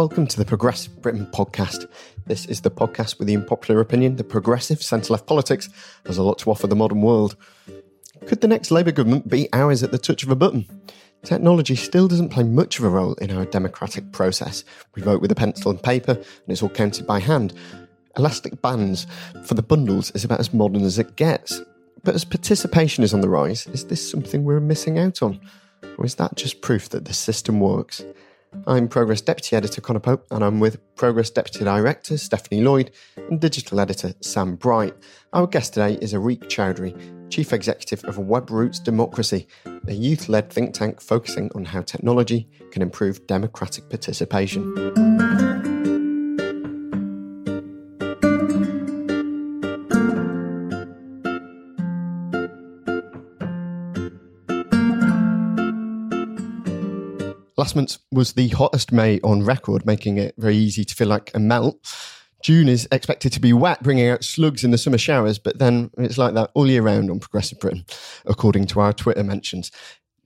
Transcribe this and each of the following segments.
Welcome to the Progressive Britain podcast. This is the podcast with the unpopular opinion that progressive centre left politics has a lot to offer the modern world. Could the next Labour government be ours at the touch of a button? Technology still doesn't play much of a role in our democratic process. We vote with a pencil and paper, and it's all counted by hand. Elastic bands for the bundles is about as modern as it gets. But as participation is on the rise, is this something we're missing out on? Or is that just proof that the system works? I'm Progress Deputy Editor Conor Pope, and I'm with Progress Deputy Director Stephanie Lloyd and Digital Editor Sam Bright. Our guest today is Areeq Chowdhury, Chief Executive of WebRoots Democracy, a youth led think tank focusing on how technology can improve democratic participation. Last month was the hottest May on record, making it very easy to feel like a melt. June is expected to be wet, bringing out slugs in the summer showers, but then it's like that all year round on Progressive Britain, according to our Twitter mentions.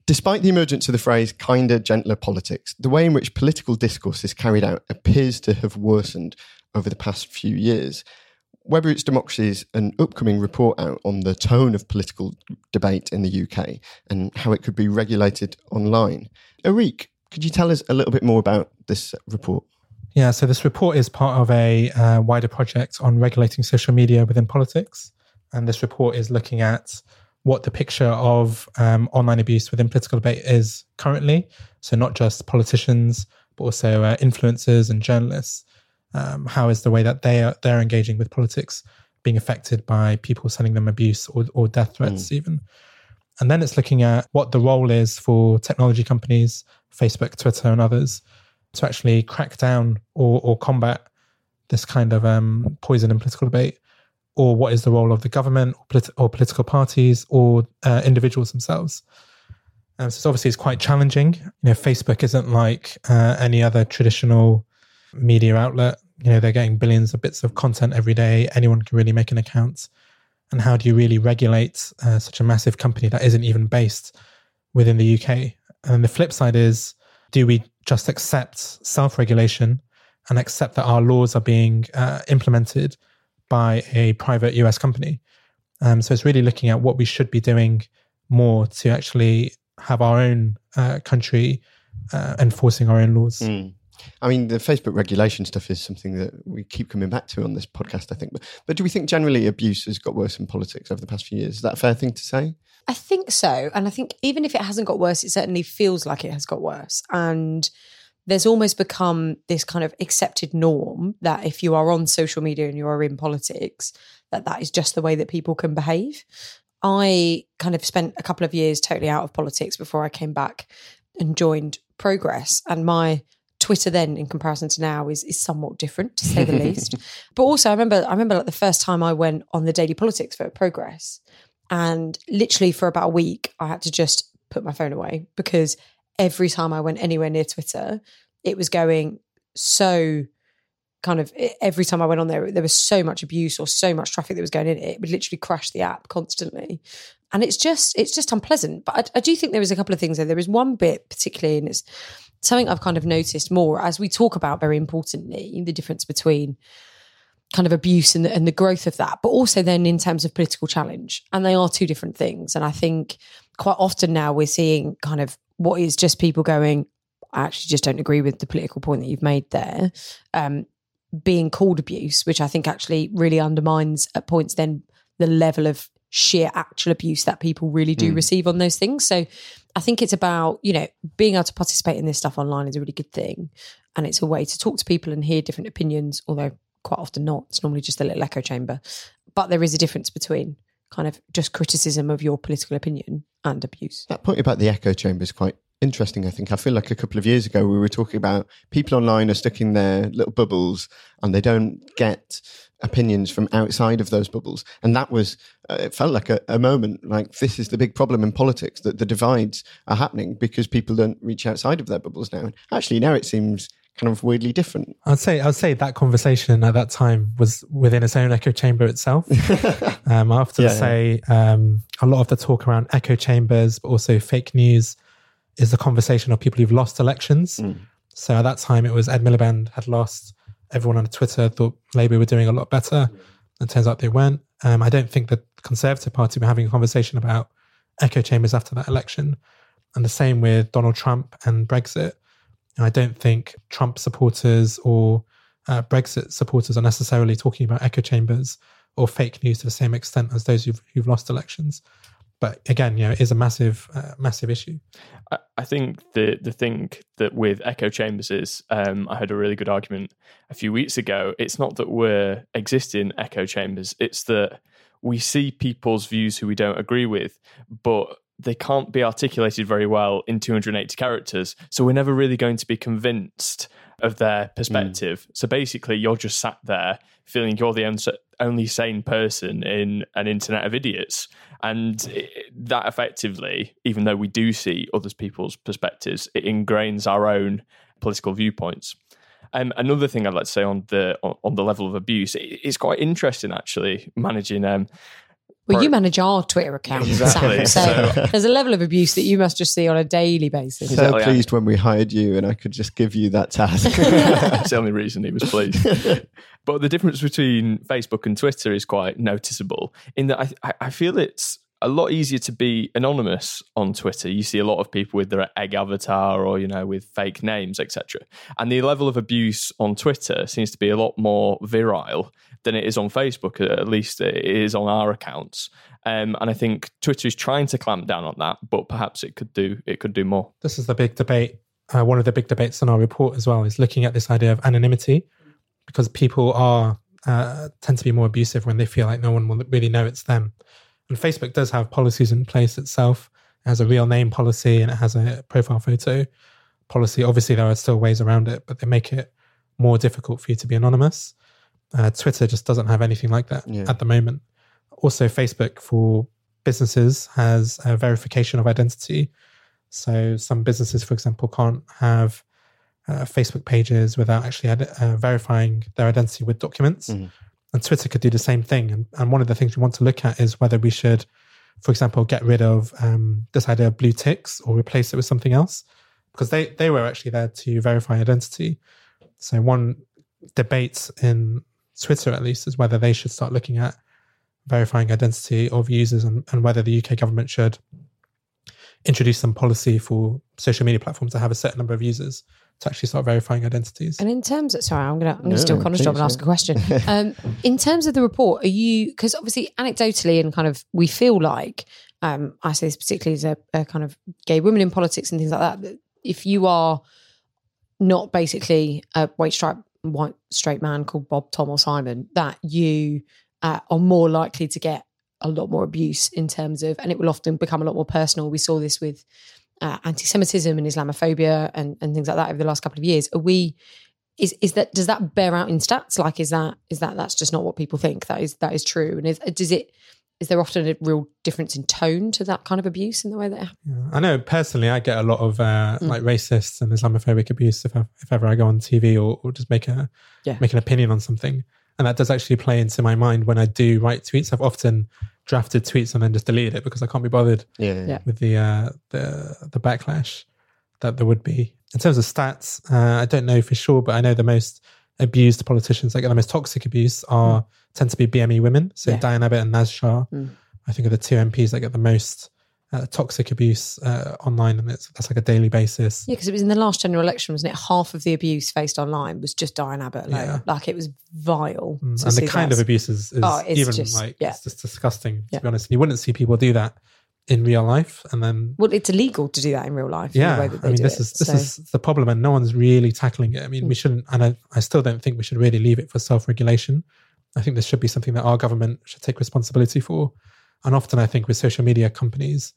Despite the emergence of the phrase kinder, gentler politics, the way in which political discourse is carried out appears to have worsened over the past few years. WebRoots Democracy's an upcoming report out on the tone of political debate in the UK and how it could be regulated online. Areeq, could you tell us a little bit more about this report? Yeah, so this report is part of a uh, wider project on regulating social media within politics. And this report is looking at what the picture of um, online abuse within political debate is currently. So, not just politicians, but also uh, influencers and journalists. Um, how is the way that they are they're engaging with politics being affected by people sending them abuse or, or death threats, even? And then it's looking at what the role is for technology companies, Facebook, Twitter, and others to actually crack down or, or combat this kind of um, poison in political debate, or what is the role of the government or, polit- or political parties or uh, individuals themselves. Um, so obviously it's quite challenging. You know, Facebook isn't like uh, any other traditional media outlet. You know, they're getting billions of bits of content every day. Anyone can really make an account. And how do you really regulate uh, such a massive company that isn't even based within the UK? And then the flip side is, do we just accept self regulation and accept that our laws are being uh, implemented by a private US company? Um, so it's really looking at what we should be doing more to actually have our own uh, country uh, enforcing our own laws. I mean, the Facebook regulation stuff is something that we keep coming back to on this podcast, I think. But, but do we think generally abuse has got worse in politics over the past few years? Is that a fair thing to say? I think so. And I think even if it hasn't got worse, it certainly feels like it has got worse. And there's almost become this kind of accepted norm that if you are on social media and you are in politics, that that is just the way that people can behave. I kind of spent a couple of years totally out of politics before I came back and joined Progress. And my Twitter then in comparison to now is is somewhat different to say the least. But also I remember I remember like the first time I went on the daily politics for Progress and literally for about a week I had to just put my phone away because every time I went anywhere near Twitter it was going so kind of every time I went on there there was so much abuse or so much traffic that was going in it, would literally crash the app constantly. And it's just it's just unpleasant. But I, I do think there is a couple of things there. There is one bit particularly and it's something I've kind of noticed more as we talk about very importantly the difference between kind of abuse and the, and the growth of that, but also then in terms of political challenge. And they are two different things. And I think quite often now we're seeing kind of what is just people going, I actually just don't agree with the political point that you've made there. Um, being called abuse, which I think actually really undermines at points then the level of sheer actual abuse that people really do receive on those things. So I think it's about, you know, being able to participate in this stuff online is a really good thing. And it's a way to talk to people and hear different opinions, although quite often not. It's normally just a little echo chamber. But there is a difference between kind of just criticism of your political opinion and abuse. That point about the echo chamber is quite interesting. I think I feel like a couple of years ago we were talking about people online are stuck in their little bubbles and they don't get opinions from outside of those bubbles. And that was, uh, it felt like a, a moment like this is the big problem in politics that the divides are happening because people don't reach outside of their bubbles now. And actually, now it seems kind of weirdly different. I'd say I'd say that conversation at that time was within its own echo chamber itself. um, I often Yeah, yeah. say um, a lot of the talk around echo chambers, but also fake news, is the conversation of people who've lost elections. So at that time, it was Ed Miliband had lost. Everyone on Twitter thought Labour were doing a lot better. It turns out they weren't. Um, I don't think the Conservative Party were having a conversation about echo chambers after that election. And the same with Donald Trump and Brexit. And I don't think Trump supporters or uh, Brexit supporters are necessarily talking about echo chambers or fake news to the same extent as those who've, who've lost elections. But again, you know, it is a massive, uh, massive issue. I, I think the the thing that with echo chambers is, um, I heard a really good argument a few weeks ago. It's not that we're existing echo chambers; it's that we see people's views who we don't agree with, but they can't be articulated very well in 280 characters. So we're never really going to be convinced of their perspective. So basically, you're just sat there feeling you're the only- only sane person in an internet of idiots. And it, that effectively, even though we do see other people's perspectives, it ingrains our own political viewpoints. Um, another thing I'd like to say on the on, on the level of abuse, it, it's quite interesting actually managing um, Well, you manage our Twitter account, Exactly. Sam. So, So- there's a level of abuse that you must just see on a daily basis. So Exactly, yeah. pleased when we hired you and I could just give you that task. it's the only reason he was pleased. but the difference between Facebook and Twitter is quite noticeable in that I, I- I feel it's a lot easier to be anonymous on Twitter. You see a lot of people with their egg avatar or, you know, with fake names, etc. And the level of abuse on Twitter seems to be a lot more virile than it is on Facebook, at least it is on our accounts. Um, and I think Twitter is trying to clamp down on that, but perhaps it could do it could do more. This is the big debate. Uh, one of the big debates in our report as well is looking at this idea of anonymity, because people are uh, tend to be more abusive when they feel like no one will really know it's them. And Facebook does have policies in place itself. It has a real name policy and it has a profile photo policy. Obviously, there are still ways around it, but they make it more difficult for you to be anonymous. Uh, Twitter just doesn't have anything like that Yeah. at the moment. Also, Facebook for businesses has a verification of identity. So some businesses, for example, can't have uh, Facebook pages without actually ide- uh, verifying their identity with documents. And Twitter could do the same thing. And, and one of the things we want to look at is whether we should, for example, get rid of um, this idea of blue ticks or replace it with something else, because they, they were actually there to verify identity. So one debate in Twitter, at least, is whether they should start looking at verifying identity of users and, and whether the UK government should introduce some policy for social media platforms to have a certain number of users to actually start verifying identities. And in terms of, sorry, I'm gonna I'm gonna No, steal Conor's job and ask a question. Um, in terms of the report, are you because obviously anecdotally and kind of we feel like um, I say this particularly as a, a kind of gay women in politics and things like that. That if you are not basically a white stripe white straight man called Bob, Tom, or Simon, that you uh, are more likely to get a lot more abuse in terms of, and it will often become a lot more personal. We saw this with uh, anti-Semitism and Islamophobia and, and things like that over the last couple of years. Are we? Is is that does that bear out in stats? Like, is that is that that's just not what people think? That is that is true. And is does it? Is there often a real difference in tone to that kind of abuse in the way that it happens? I know personally, I get a lot of uh, like racist and Islamophobic abuse if, I, if ever I go on TV or, or just make a Yeah. make an opinion on something, and that does actually play into my mind when I do write tweets. I've often drafted tweets and then just deleted it because I can't be bothered yeah. Yeah. with the uh, the the backlash that there would be in terms of stats. Uh, I don't know for sure, but I know the most abused politicians, like the most toxic abuse, are tend to be BME women. So Yeah. Diane Abbott and Naz Shah, Mm. I think, are the two MPs that get the most uh, toxic abuse uh, online, and it's that's like a daily basis. Yeah, because it was in the last general election, wasn't it? Half of the abuse faced online was just Diane Abbott alone. Yeah. Like it was vile. Mm, and the kind that. of abuse is, is Oh, even just- like yeah. it's just disgusting to Yeah. be honest. You wouldn't see people do that in real life, and then Well, it's illegal to do that in real life. yeah, way that they I mean do this it. is this So- is the problem, and no one's really tackling it. I mean, we shouldn't, and I, I still don't think we should really leave it for self regulation. I think this should be something that our government should take responsibility for. And often, I think with social media companies,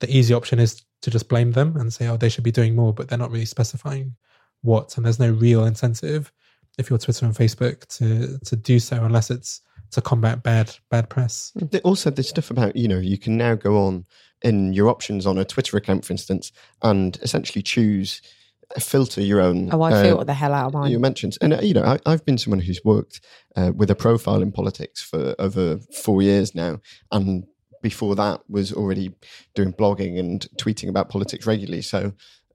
the easy option is to just blame them and say, "Oh, they should be doing more," but they're not really specifying what, and there's no real incentive if you're Twitter and Facebook to to do so unless it's to combat bad bad press. The- Also, there's stuff about, you know, you can now go on in your options on a Twitter account, for instance, and essentially choose, filter your own. oh, I uh, feel the hell out of mine. You mentioned, And, uh, you know, I, I've been someone who's worked uh, with a profile in politics for over four years now. And before that was already doing blogging and tweeting about politics regularly. So,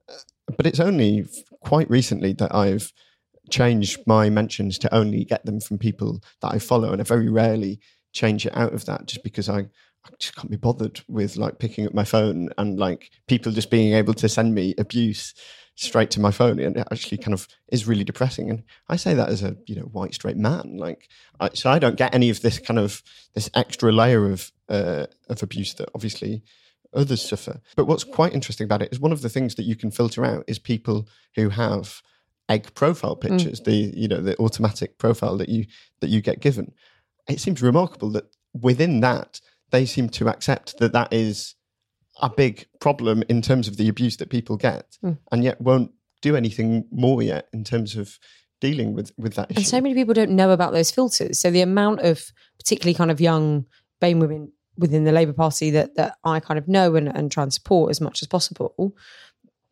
uh, but it's only quite recently that I've changed my mentions to only get them from people that I follow. And I very rarely change it out of that just because I, I just can't be bothered with like picking up my phone and like people just being able to send me abuse straight to my phone. And it actually kind of is really depressing. And i say that as a you know white straight man. Like I, so i don't get any of this kind of this extra layer of uh, of abuse that obviously others suffer. But what's quite interesting about it is one of the things that you can filter out is people who have egg profile pictures the you know the automatic profile that you that you get given. It seems remarkable that within that they seem to accept that that is a big problem in terms of the abuse that people get, Mm. and yet won't do anything more yet in terms of dealing with with that issue. And so many people don't know about those filters. So the amount of particularly kind of young BAME women within the Labour Party that that I kind of know and, and try and support as much as possible,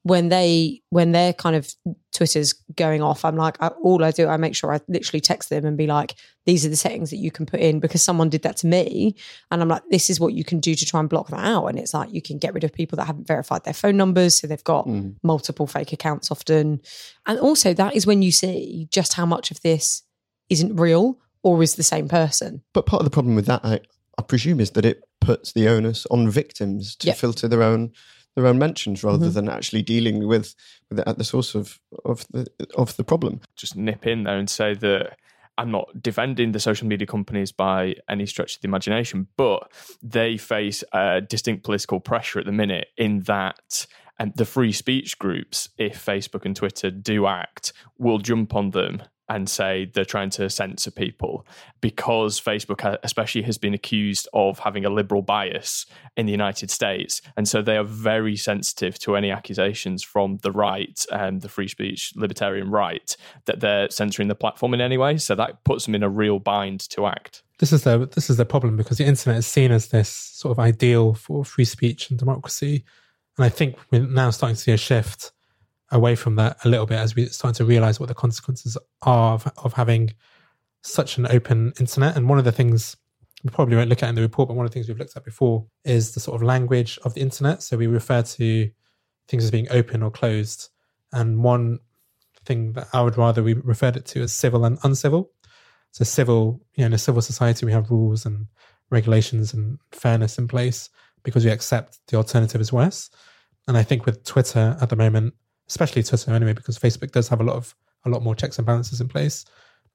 when they when their kind of Twitter's going off, I'm like, I, all I do, I make sure I literally text them and be like, these are the settings that you can put in because someone did that to me, and I'm like, this is what you can do to try and block that out. And it's like you can get rid of people that haven't verified their phone numbers, so they've got Mm. multiple fake accounts often, and also that is when you see just how much of this isn't real or is the same person. But part of the problem with that, I, I presume, is that it puts the onus on victims to Yeah. filter their own their own mentions rather Mhm. than actually dealing with, with it at the source of of the of the problem. just nip in there and say that I'm not defending the social media companies by any stretch of the imagination, but they face uh, distinct political pressure at the minute in that um, the free speech groups, if Facebook and Twitter do act, will jump on them and say they're trying to censor people because Facebook, especially, has been accused of having a liberal bias in the United States. And so they are very sensitive to any accusations from the right, um, the free speech libertarian right, that they're censoring the platform in any way. So that puts them in a real bind to act. This is the this is the problem because the internet is seen as this sort of ideal for free speech and democracy, and I think we're now starting to see a shift away from that a little bit as we start to realize what the consequences are of, of having such an open internet. And one of the things we probably won't look at in the report, but one of the things we've looked at before is the sort of language of the internet. So we refer to things as being open or closed, and one thing that I would rather we referred it to as civil and uncivil. So civil, you know, in a civil society, we have rules and regulations and fairness in place because we accept the alternative is worse. And I think with Twitter at the moment, especially Twitter anyway, because Facebook does have a lot of a lot more checks and balances in place,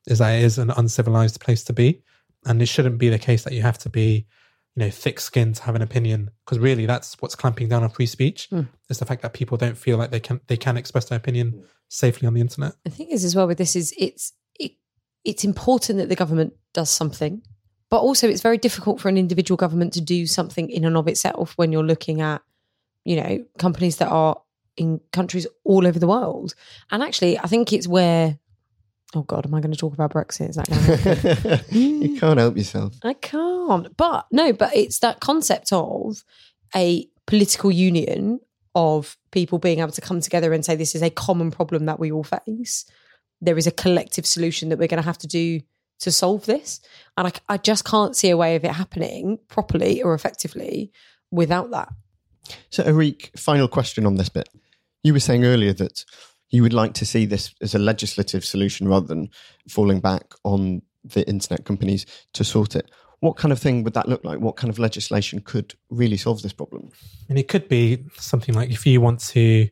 is that it is an uncivilized place to be. And it shouldn't be the case that you have to be, you know, thick skinned to have an opinion. Because really that's what's clamping down on free speech Mm. is the fact that people don't feel like they can they can express their opinion safely on the internet. The thing is, as well, with this is it's it, it's important that the government does something, but also it's very difficult for an individual government to do something in and of itself when you're looking at, you know, companies that are in countries all over the world. And actually, I think it's where. Oh God, am I going to talk about Brexit? Is that going to you hmm. can't help yourself. I can't. But no, but it's that concept of a political union of people being able to come together and say this is a common problem that we all face. There is a collective solution that we're going to have to do to solve this. And I, I just can't see a way of it happening properly or effectively without that. So, Areeq, final question on this bit. You were saying earlier that you would like to see this as a legislative solution rather than falling back on the internet companies to sort it. What kind of thing would that look like? What kind of legislation could really solve this problem? And it could be something like if you want to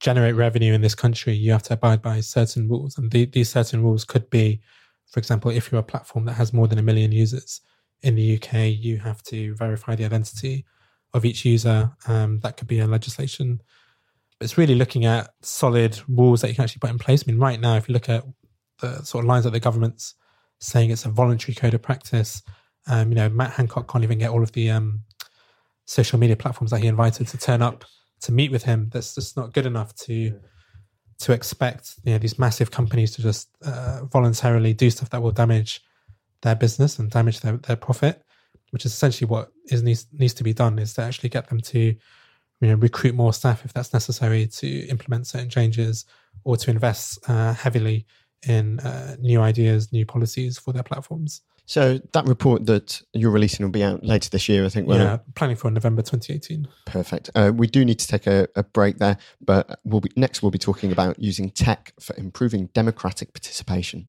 generate revenue in this country, you have to abide by certain rules. And the, these certain rules could be, for example, if you're a platform that has more than a million users in the UK, you have to verify the identity of each user. Um, that could be a legislation. It's really looking at solid rules that you can actually put in place. I mean, right now, if you look at the sort of lines that the government's saying it's a voluntary code of practice, um, you know, Matt Hancock can't even get all of the um, social media platforms that he invited to turn up to meet with him. That's just not good enough to to expect you know these massive companies to just uh, voluntarily do stuff that will damage their business and damage their, their profit, which is essentially what is needs needs to be done is to actually get them to you know recruit more staff if that's necessary to implement certain changes or to invest uh, heavily in uh, new ideas, new policies for their platforms. So that report that you're releasing will be out later this year, I think. Yeah, planning for November 2018. Perfect. Uh, we do need to take a, a, break there, but we'll be, next we'll be talking about using tech for improving democratic participation.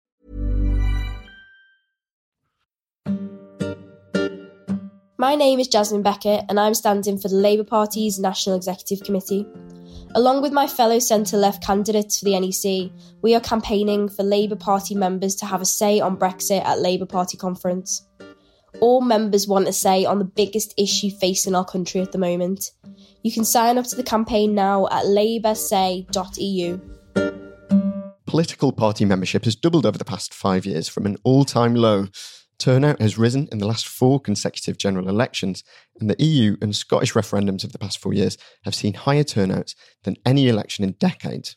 My name is Jasmine Beckett and I'm standing for the Labour Party's National Executive Committee. Along with my fellow centre left candidates for the NEC, we are campaigning for Labour Party members to have a say on Brexit at Labour Party conference. All members want a say on the biggest issue facing our country at the moment. You can sign up to the campaign now at laboursay.eu. Political party membership has doubled over the past five years from an all time low. Turnout has risen in the last four consecutive general elections, and the EU and Scottish referendums of the past four years have seen higher turnouts than any election in decades.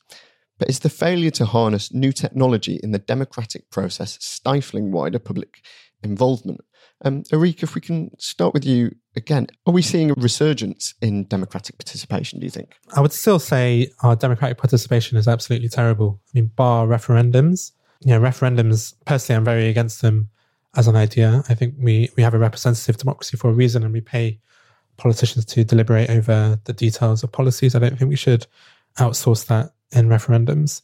But is the failure to harness new technology in the democratic process stifling wider public involvement? Um, Areeq, if we can start with you again, are we seeing a resurgence in democratic participation, do you think? I would still say our democratic participation is absolutely terrible. I mean, bar referendums, you know, referendums, personally, I'm very against them as an idea. I think we, we have a representative democracy for a reason and we pay politicians to deliberate over the details of policies. I don't think we should outsource that in referendums.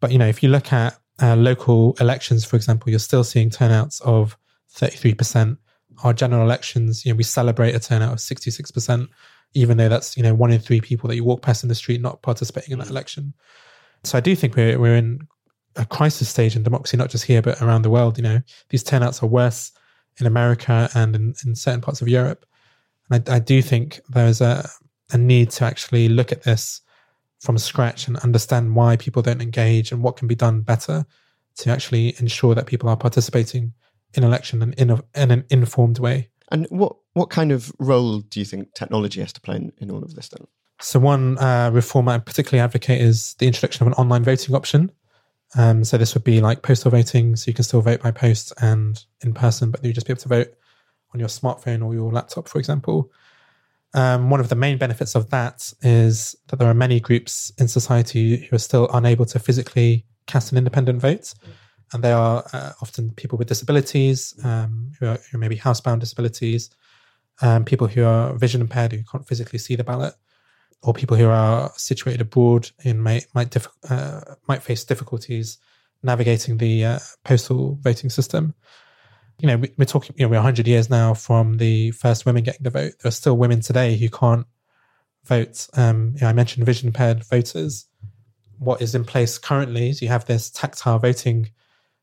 But, you know, if you look at uh, local elections, for example, you're still seeing turnouts of 33%. Our general elections, you know, we celebrate a turnout of 66%, even though that's, you know, one in three people that you walk past in the street not participating in that election. So I do think we're, we're in a crisis stage in democracy, not just here, but around the world. You know, these turnouts are worse in America and in, in certain parts of Europe. And I, I do think there's a, a need to actually look at this from scratch and understand why people don't engage and what can be done better to actually ensure that people are participating in election and in, a, in an informed way. And what, what kind of role do you think technology has to play in, in all of this then? So, one uh, reform I particularly advocate is the introduction of an online voting option. Um, so, this would be like postal voting, so you can still vote by post and in person, but you'd just be able to vote on your smartphone or your laptop, for example. Um, one of the main benefits of that is that there are many groups in society who are still unable to physically cast an independent vote. And they are uh, often people with disabilities, um, who, are, who maybe housebound disabilities, um, people who are vision impaired who can't physically see the ballot, or people who are situated abroad and might might, diff- uh, might face difficulties navigating the uh, postal voting system you know, we, are talking, you know, we're 100 years now from the first women getting the vote. There are still women today who can't vote. Um, I mentioned vision impaired voters. What is in place currently is you have this tactile voting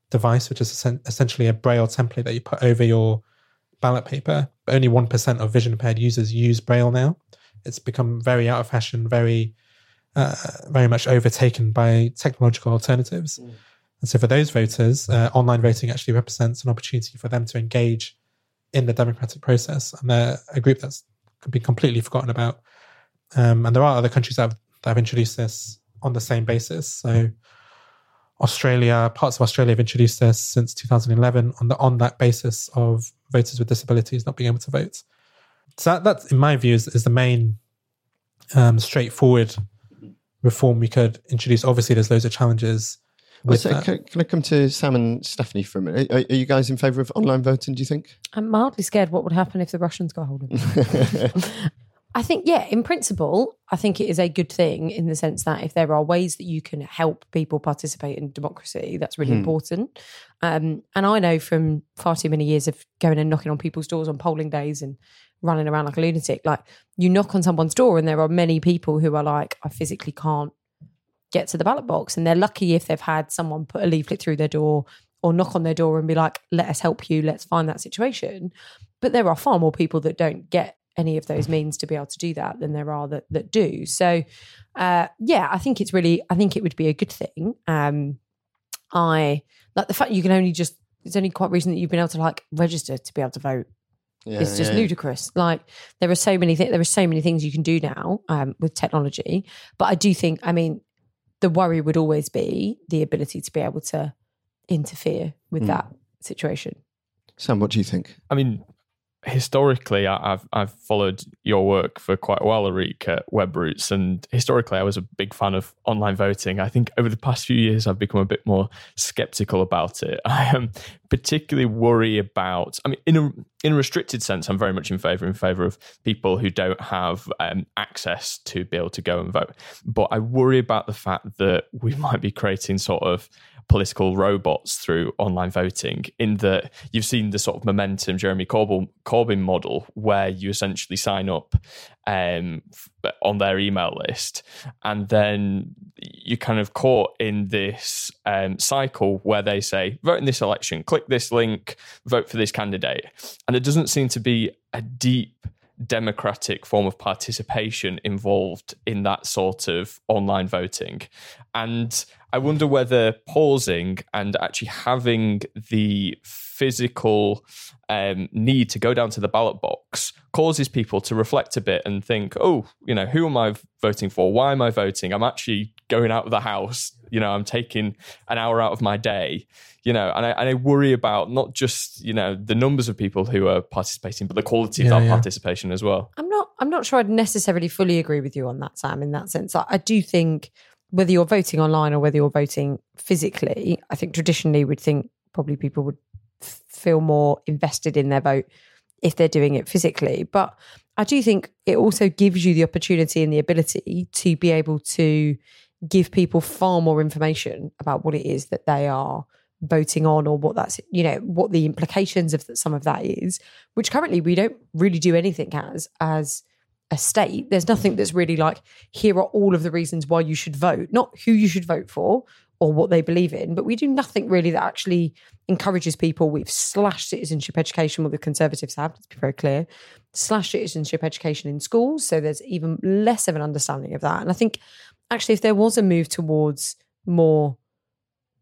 device, which is essentially a braille template that you put over your ballot paper. But only 1% of vision impaired users use braille now. It's become very out of fashion, very, uh, very much overtaken by technological alternatives. Mm. And so for those voters, uh, online voting actually represents an opportunity for them to engage in the democratic process. And they're a group that's been completely forgotten about. Um, and there are other countries that have, that have introduced this on the same basis. So Australia, parts of Australia have introduced this since 2011 on the on that basis of voters with disabilities not being able to vote. So that, that in my view, is, is the main um, straightforward reform we could introduce. Obviously, there's loads of challenges. With so can, can, I come to Sam and Stephanie for a minute? Are, are, you guys in favour of online voting? Do you think? I'm mildly scared what would happen if the Russians got hold of it. I think, yeah, in principle, I think it is a good thing in the sense that if there are ways that you can help people participate in democracy, that's really hmm. important. Um, and I know from far too many years of going and knocking on people's doors on polling days and running around like a lunatic, like you knock on someone's door and there are many people who are like, I physically can't get to the ballot box. And they're lucky if they've had someone put a leaflet through their door or knock on their door and be like, let us help you, let's find that situation. But there are far more people that don't get any of those means to be able to do that than there are that that do. So uh, yeah, I think it's really I think it would be a good thing. Um, I like the fact you can only just it's only quite recent that you've been able to like register to be able to vote. Yeah, it's just yeah, ludicrous. Like there are so many things. There are so many things you can do now um, with technology. But I do think, I mean, the worry would always be the ability to be able to interfere with mm. that situation. Sam, what do you think? I mean, historically, I've I've followed your work for quite a while, Areeq, at WebRoots, and historically, I was a big fan of online voting. I think over the past few years, I've become a bit more skeptical about it. I am particularly worry about. I mean, in a in a restricted sense, I'm very much in favour in favour of people who don't have um, access to be able to go and vote. But I worry about the fact that we might be creating sort of political robots through online voting in that you've seen the sort of momentum Jeremy Corbyn, Corbyn model where you essentially sign up um, on their email list. And then you're kind of caught in this um, cycle where they say vote in this election. Click this link. Vote for this candidate. And it doesn't seem to be a deep democratic form of participation involved in that sort of online voting. And I wonder whether pausing and actually having the physical um, need to go down to the ballot box causes people to reflect a bit and think, oh, you know, who am I voting for? Why am I voting? I'm actually going out of the house. You know, I'm taking an hour out of my day you know, and I, and I worry about not just you know the numbers of people who are participating, but the quality yeah, of that yeah. participation as well. I'm not. I'm not sure I'd necessarily fully agree with you on that, Sam. In that sense, I, I do think whether you're voting online or whether you're voting physically, I think traditionally we'd think probably people would f- feel more invested in their vote if they're doing it physically. But I do think it also gives you the opportunity and the ability to be able to give people far more information about what it is that they are voting on or what that's you know what the implications of some of that is which currently we don't really do anything as as a state there's nothing that's really like here are all of the reasons why you should vote. Not who you should vote for or what they believe in but we do nothing really that actually encourages people. We've slashed citizenship education what the conservatives have let's be very clear slashed citizenship education in schools so there's even less of an understanding of that. And i think actually if there was a move towards more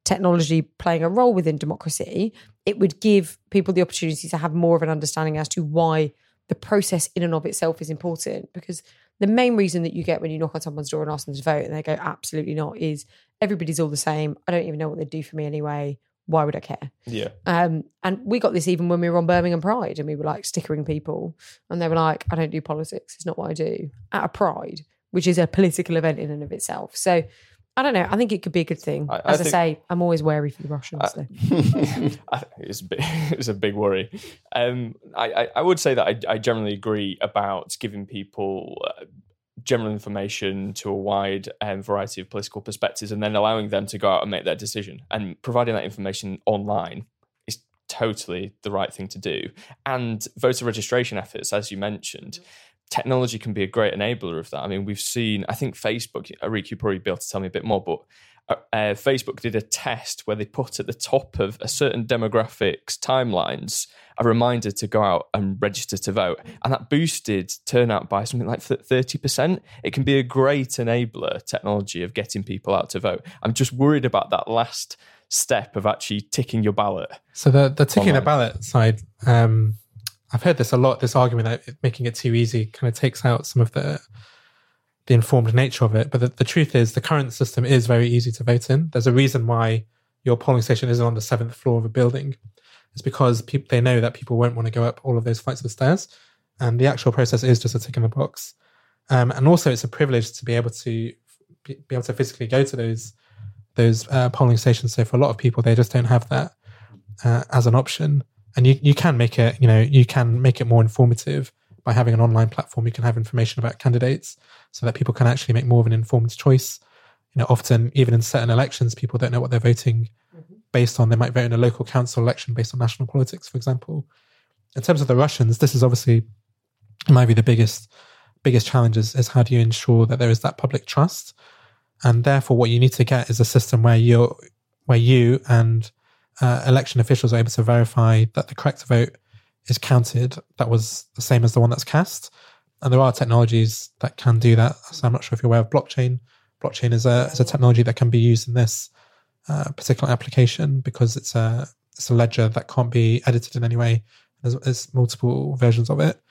technology playing a role within democracy, it would give people the opportunity to have more of an understanding as to why the process in and of itself is important. Because the main reason that you get when you knock on someone's door and ask them to vote and they go, absolutely not, is everybody's all the same. I don't even know what they'd do for me anyway. Why would I care? Yeah. Um, and we got this even when we were on Birmingham Pride and we were like stickering people and they were like, I don't do politics. It's not what I do. At a Pride, which is a political event in and of itself. So I don't know. I think it could be a good thing. I, I As I, say, I'm always wary for the Russians. I, it's, a big, it's a big worry. Um, I, I, would say that I, I generally agree about giving people uh, general information to a wide um, variety of political perspectives and then allowing them to go out and make their decision. And providing that information online is totally the right thing to do. And voter registration efforts, as you mentioned, technology can be a great enabler of that. I mean, we've seen, I think Facebook, Areeq, you probably be able to tell me a bit more, but uh, uh, Facebook did a test where they put at the top of a certain demographics timelines a reminder to go out and register to vote. And that boosted turnout by something like 30%. It can be a great enabler technology of getting people out to vote. I'm just worried about that last step of actually ticking your ballot. So the, the ticking the ballot side, um, I've heard this a lot, this argument that making it too easy kind of takes out some of the the informed nature of it. But the, the truth is, the current system is very easy to vote in. There's a reason why your polling station isn't on the seventh floor of a building. It's because people they know that people won't want to go up all of those flights of stairs, and the actual process is just a tick in the box. Um, and also, it's a privilege to be able to be able to physically go to those those uh, polling stations. So for a lot of people, they just don't have that uh, as an option. And you you can make it you know you can make it more informative by having an online platform, you can have information about candidates so that people can actually make more of an informed choice. You know, often even in certain elections, people don't know what they're voting mm-hmm. based on. They might vote in a local council election based on national politics, for example. In terms of the Russians, this is obviously might be the biggest biggest challenge is, is how do you ensure that there is that public trust, and therefore what you need to get is a system where you're where you and uh, election officials are able to verify that the correct vote is counted that was the same as the one that's cast. And there are technologies that can do that. So I'm not sure if you're aware of blockchain. Blockchain is a is a technology that can be used in this uh, particular application because it's a it's a ledger that can't be edited in any way. There's, there's multiple versions of it.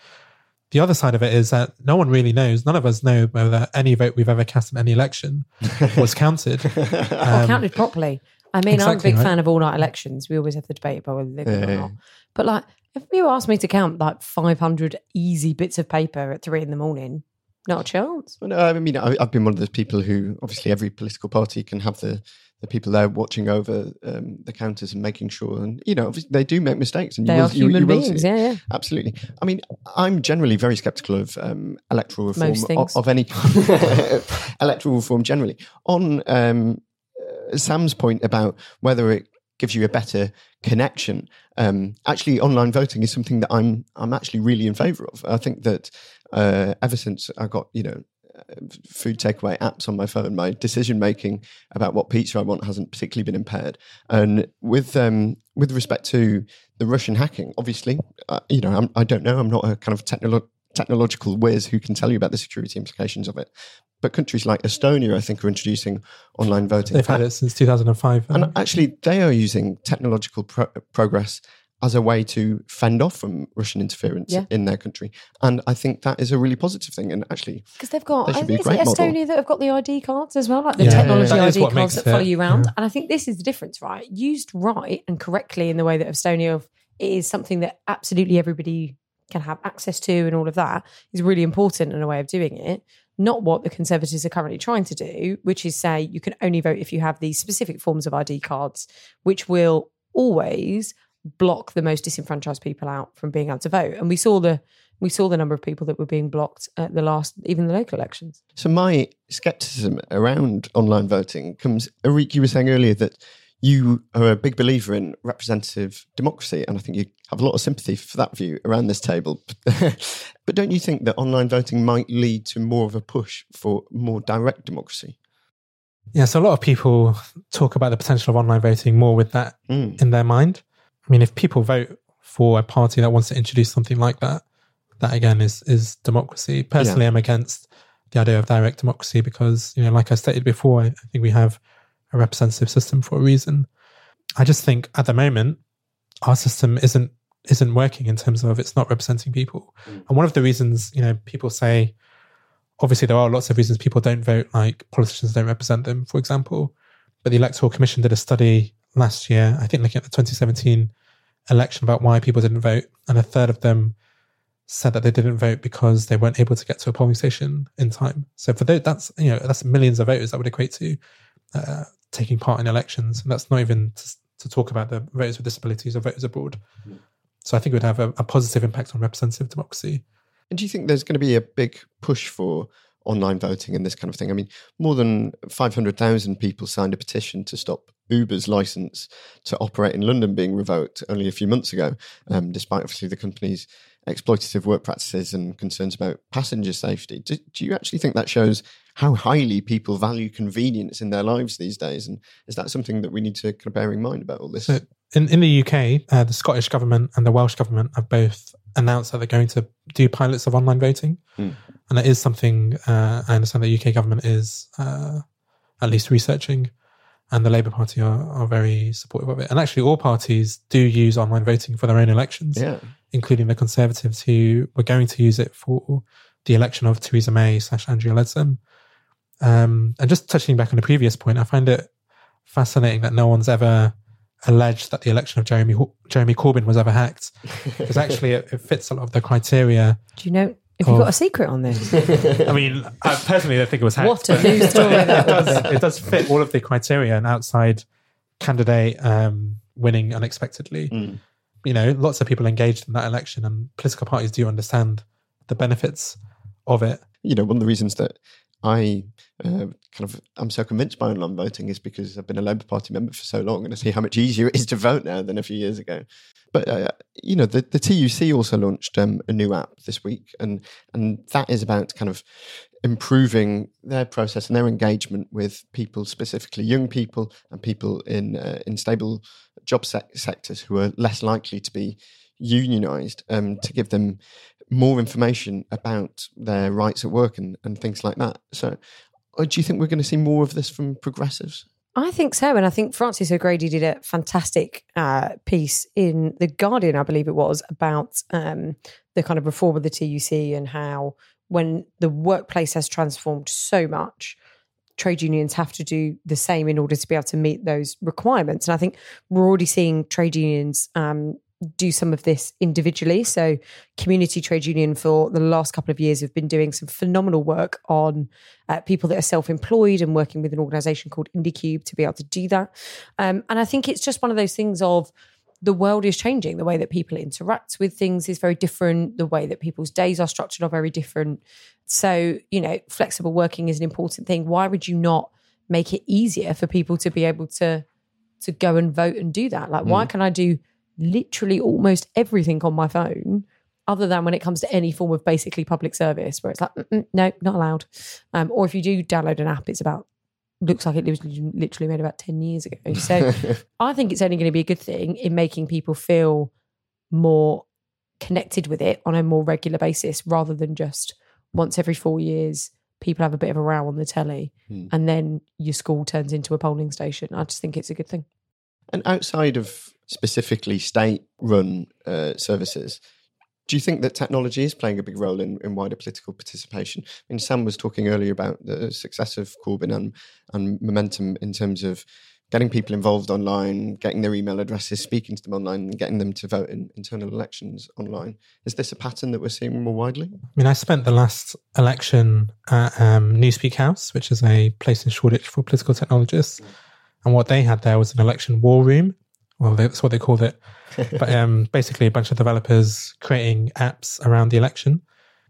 The other side of it is that no one really knows. None of us know whether any vote we've ever cast in any election was counted. Um, or counted properly. I mean, exactly, I'm a big right? fan of all night elections. We always have the debate about whether they're yeah. or not. But like, if you asked me to count like 500 easy bits of paper at three in the morning, not a chance. Well, no, I mean, I've been one of those people who obviously every political party can have the the people there watching over um, the counters and making sure, and you know, they do make mistakes, and they you are will, human you, you beings. Yeah, yeah, absolutely. I mean, I'm generally very sceptical of um, electoral reform of, of, any kind. electoral reform generally. On um, Sam's point about whether it gives you a better connection. Um, actually, online voting is something that I'm I'm actually really in favour of. I think that uh, ever since I got you know food takeaway apps on my phone, my decision making about what pizza I want hasn't particularly been impaired. And with um, with respect to the Russian hacking, obviously, uh, you know, I'm, I do not know. I'm not a kind of technolo- technological whiz who can tell you about the security implications of it. But countries like Estonia, I think, are introducing online voting. They've had it since 2005. And actually, they are using technological pro- progress as a way to fend off from Russian interference yeah. in their country. And I think that is a really positive thing. And actually, because they've got, they is it Estonia model. that have got the ID cards as well, like the yeah, technology yeah, ID cards that follow you around. And I think this is the difference, right? Used right and correctly in the way that Estonia is something that absolutely everybody can have access to and all of that is really important in a way of doing it not what the Conservatives are currently trying to do, which is say you can only vote if you have these specific forms of ID cards, which will always block the most disenfranchised people out from being able to vote. And we saw the we saw the number of people that were being blocked at the last, even the local elections. So my skepticism around online voting comes. Areeq, you were saying earlier that you are a big believer in representative democracy, and I think you have a lot of sympathy for that view around this table. but don't you think that online voting might lead to more of a push for more direct democracy? Yeah, so a lot of people talk about the potential of online voting more with that mm. in their mind. I mean, if people vote for a party that wants to introduce something like that, that again is is democracy. Personally, yeah. I'm against the idea of direct democracy because, you know, like I stated before, I, I think we have a representative system for a reason. I just think at the moment our system isn't isn't working in terms of it's not representing people. Mm. And one of the reasons, you know, people say obviously there are lots of reasons people don't vote, like politicians don't represent them, for example. But the Electoral Commission did a study last year, I think looking at the 2017 election about why people didn't vote, and a third of them said that they didn't vote because they weren't able to get to a polling station in time. So for those, that's you know that's millions of voters that would equate to. Uh, taking part in elections. And that's not even to, to talk about the voters with disabilities or voters abroad. Mm. So I think it would have a, a positive impact on representative democracy. And do you think there's going to be a big push for online voting and this kind of thing. I mean, more than 500,000 people signed a petition to stop Uber's license to operate in London being revoked only a few months ago, um, despite obviously the company's exploitative work practices and concerns about passenger safety. Do, do, you actually think that shows how highly people value convenience in their lives these days? And is that something that we need to kind of bear in mind about all this? So in, in the UK, uh, the Scottish government and the Welsh government have both announced that they're going to do pilots of online voting. Mm. And that is something uh, I understand the UK government is uh, at least researching and the Labour Party are, are very supportive of it. And actually, all parties do use online voting for their own elections, yeah. including the Conservatives, who were going to use it for the election of Theresa May slash Andrea Leadsom. Um, and just touching back on the previous point, I find it fascinating that no one's ever alleged that the election of Jeremy Jeremy Corbyn was ever hacked, because actually it, it, fits a lot of the criteria. Do you know? Have you got a secret on this? I mean, I personally don't think it was hacked. What a news story that it does, it does fit all of the criteria. An outside candidate um, winning unexpectedly. Mm. You know, lots of people engaged in that election, and political parties do understand the benefits of it. You know, one of the reasons that I uh, kind of I'm so convinced by online voting is because I've been a Labour Party member for so long, and I see how much easier it is to vote now than a few years ago. But uh, you know, the, the TUC also launched um, a new app this week, and and that is about kind of improving their process and their engagement with people, specifically young people and people in uh, in stable job se- sectors who are less likely to be unionized, um, to give them more information about their rights at work and, and things like that. So, uh, do you think we're going to see more of this from progressives? I think so. And I think Frances O'Grady did a fantastic uh, piece in The Guardian, I believe it was, about um, the kind of reform of the TUC and how when the workplace has transformed so much, trade unions have to do the same in order to be able to meet those requirements. And I think we're already seeing trade unions um, do some of this individually. So, Community Trade Union for the last couple of years have been doing some phenomenal work on uh, people that are self employed and working with an organization called IndieCube to be able to do that. Um, and I think it's just one of those things of the world is changing. The way that people interact with things is very different. The way that people's days are structured are very different. So, you know, flexible working is an important thing. Why would you not make it easier for people to be able to to go and vote and do that? Like, mm. why can I do literally almost everything on my phone other than when it comes to any form of basically public service where it's like no not allowed. Um, or if you do download an app it's about looks like it was literally made about 10 years ago. So i think it's only going to be a good thing in making people feel more connected with it on a more regular basis rather than just once every four years people have a bit of a row on the telly hmm. and then your school turns into a polling station. I just think it's a good thing. And outside of specifically state run uh, services, do you think that technology is playing a big role in, in wider political participation? I mean, Sam was talking earlier about the success of Corbyn and, and momentum in terms of getting people involved online, getting their email addresses, speaking to them online, and getting them to vote in internal elections online. Is this a pattern that we're seeing more widely? I mean, I spent the last election at um, Newspeak House, which is a place in Shoreditch for political technologists. And what they had there was an election war room. Well, that's what they called it. but um, basically, a bunch of developers creating apps around the election.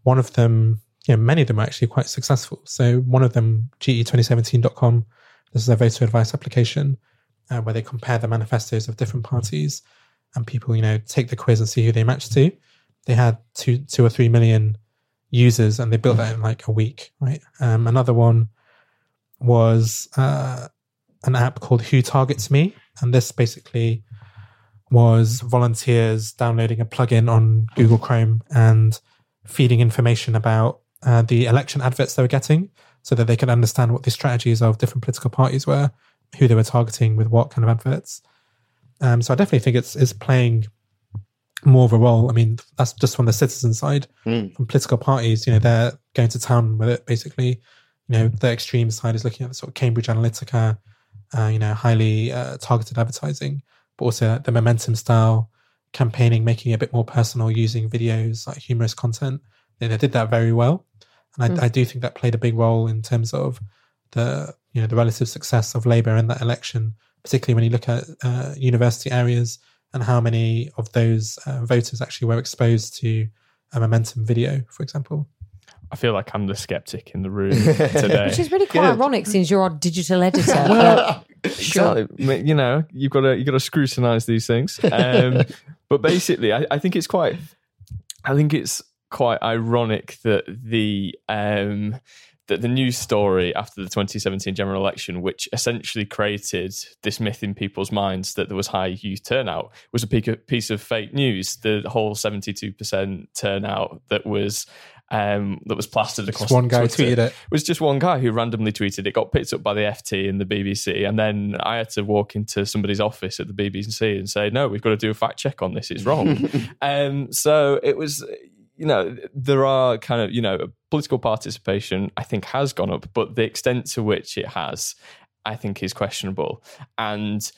One of them, you know, many of them are actually quite successful. So one of them, ge2017.com, this is a voter advice application uh, where they compare the manifestos of different parties and people, you know, take the quiz and see who they match to. They had two, two or three million users and they built that in like a week, right? Um, another one was uh, an app called Who Targets Me. And this basically was volunteers downloading a plugin on Google Chrome and feeding information about uh, the election adverts they were getting so that they could understand what the strategies of different political parties were, who they were targeting with what kind of adverts. Um, so I definitely think it's, it's playing more of a role. I mean, that's just from the citizen side. Mm. From political parties, you know, they're going to town with it basically. You know, the extreme side is looking at the sort of Cambridge Analytica uh, you know, highly uh, targeted advertising, but also the momentum style campaigning, making it a bit more personal, using videos like humorous content. They, they did that very well, and I, mm. I, do think that played a big role in terms of the you know the relative success of Labour in that election, particularly when you look at uh, university areas and how many of those uh, voters actually were exposed to a momentum video, for example. I feel like I'm the skeptic in the room today. Which is really quite ironic since you're our digital editor. well, exactly. You know, you've got to you got to scrutinize these things. Um, but basically, I, I, think it's quite. I think it's quite ironic that the um, that the news story after the 2017 general election, which essentially created this myth in people's minds that there was high youth turnout, was a piece of fake news. The whole 72% turnout that was um, that was plastered across. Just one guy Twitter. tweeted it. It was just one guy who randomly tweeted it. Got picked up by the FT and the BBC, and then I had to walk into somebody's office at the BBC and say, "No, we've got to do a fact check on this. It's wrong." um, so it was you know, there are kind of, you know, political participation, I think, has gone up, but the extent to which it has, I think, is questionable. And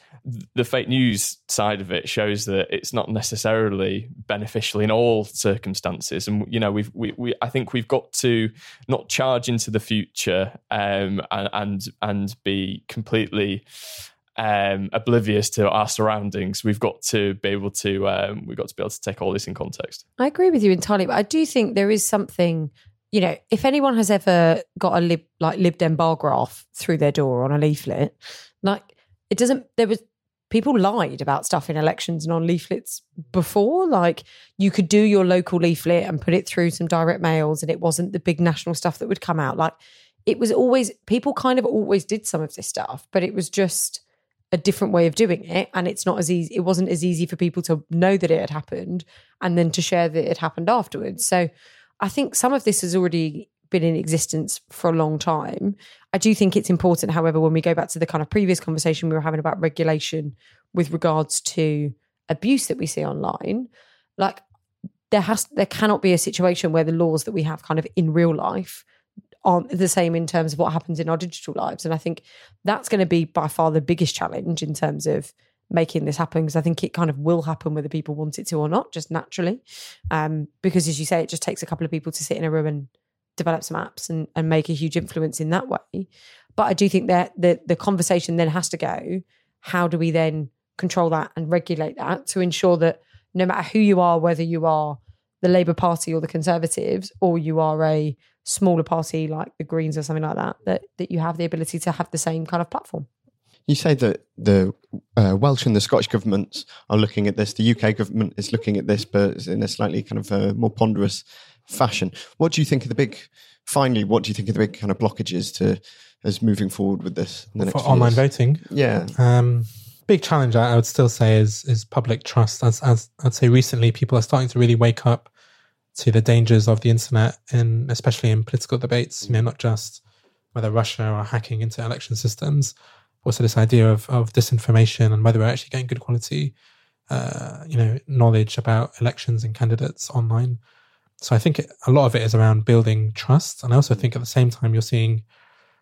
the fake news side of it shows that it's not necessarily beneficial in all circumstances. And, you know, we've, we, we I think we've got to not charge into the future um, and, and, and be completely um, oblivious to our surroundings. We've got to be able to um, we've got to be able to take all this in context. I agree with you entirely, but I do think there is something. You know, if anyone has ever got a lib like Lib Dem bar graph through their door on a leaflet, like it doesn't. There was people lied about stuff in elections and on leaflets before. Like you could do your local leaflet and put it through some direct mails, and it wasn't the big national stuff that would come out. Like it was always people kind of always did some of this stuff, but it was just a different way of doing it and it's not as easy it wasn't as easy for people to know that it had happened and then to share that it happened afterwards so i think some of this has already been in existence for a long time i do think it's important however when we go back to the kind of previous conversation we were having about regulation with regards to abuse that we see online like there has there cannot be a situation where the laws that we have kind of in real life aren't the same in terms of what happens in our digital lives. And I think that's going to be by far the biggest challenge in terms of making this happen because I think it kind of will happen whether people want it to or not, just naturally. Um, because as you say, it just takes a couple of people to sit in a room and develop some apps and, and make a huge influence in that way. But I do think that the the conversation then has to go, how do we then control that and regulate that to ensure that no matter who you are, whether you are the Labour Party or the Conservatives, or you are a smaller party like the Greens or something like that, that that you have the ability to have the same kind of platform. You say that the uh, Welsh and the Scottish governments are looking at this. The UK government is looking at this, but in a slightly kind of uh, more ponderous fashion. What do you think of the big? Finally, what do you think of the big kind of blockages to as moving forward with this in the for online years? voting? Yeah. Um, big challenge I would still say is is public trust. As as I'd say recently, people are starting to really wake up to the dangers of the internet, and especially in political debates. You know, not just whether Russia are hacking into election systems, also this idea of of disinformation and whether we're actually getting good quality, uh, you know, knowledge about elections and candidates online. So I think it, a lot of it is around building trust, and I also think at the same time you're seeing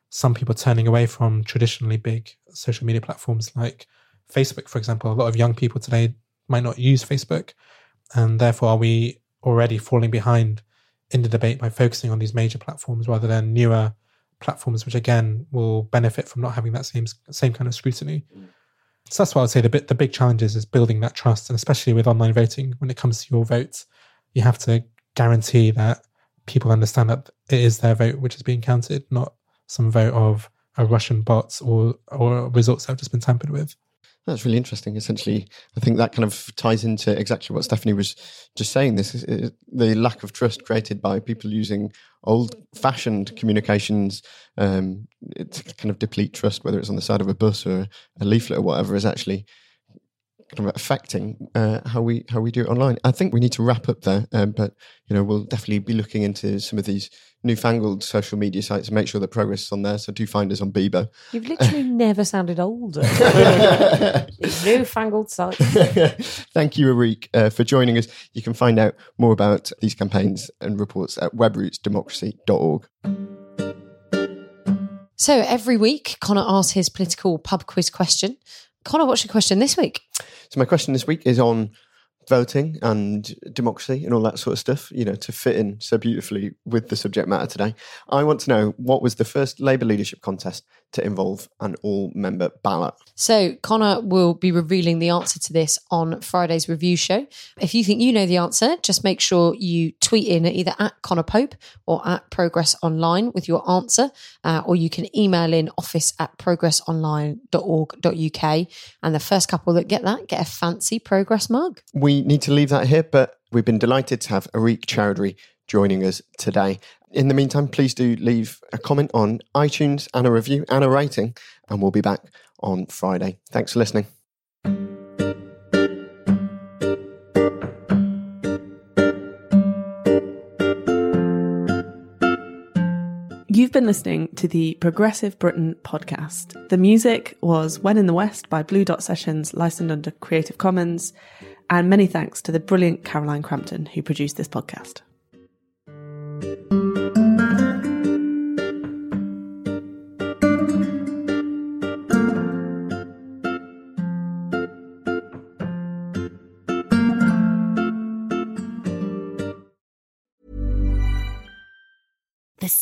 some people turning away from traditionally big social media platforms like Facebook, for example. A lot of young people today might not use Facebook, and therefore are we already falling behind in the debate by focusing on these major platforms rather than newer platforms, which again will benefit from not having that same same kind of scrutiny. Mm. So that's why I would say the bit the big challenges is, is building that trust, and especially with online voting, when it comes to your vote, you have to guarantee that people understand that it is their vote which is being counted, not some vote of a Russian bot or or results that have just been tampered with. That's really interesting. Essentially, I think that kind of ties into exactly what Stephanie was just saying. This is, the lack of trust created by people using old-fashioned communications um, to kind of deplete trust, whether it's on the side of a bus or a leaflet or whatever, is actually affecting uh, how we how we do it online. I think we need to wrap up there, um, but you know we'll definitely be looking into some of these newfangled social media sites and make sure that progress is on there. So do find us on Bebo. You've literally never sounded older. Newfangled sites. Thank you, Areeq, uh, for joining us. You can find out more about these campaigns and reports at webrootsdemocracy.org. So every week, Conor asks his political pub quiz question. Conor, what's your question this week? So my question this week is on voting and democracy and all that sort of stuff, you know, to fit in so beautifully with the subject matter today. I want to know what was the first Labour leadership contest to involve an all member ballot. So, Conor will be revealing the answer to this on Friday's review show. If you think you know the answer, just make sure you tweet in either at Conor Pope or at Progress Online with your answer, uh, or you can email in office at progressonline.org.uk. And the first couple that get that get a fancy Progress mug. We need to leave that here, but we've been delighted to have Areeq Chowdhury joining us today. In the meantime, please do leave a comment on iTunes and a review and a rating, and we'll be back on Friday. Thanks for listening. You've been listening to the Progressive Britain podcast. The music was When in the West by Blue Dot Sessions, licensed under Creative Commons. And many thanks to the brilliant Caroline Crampton who produced this podcast. The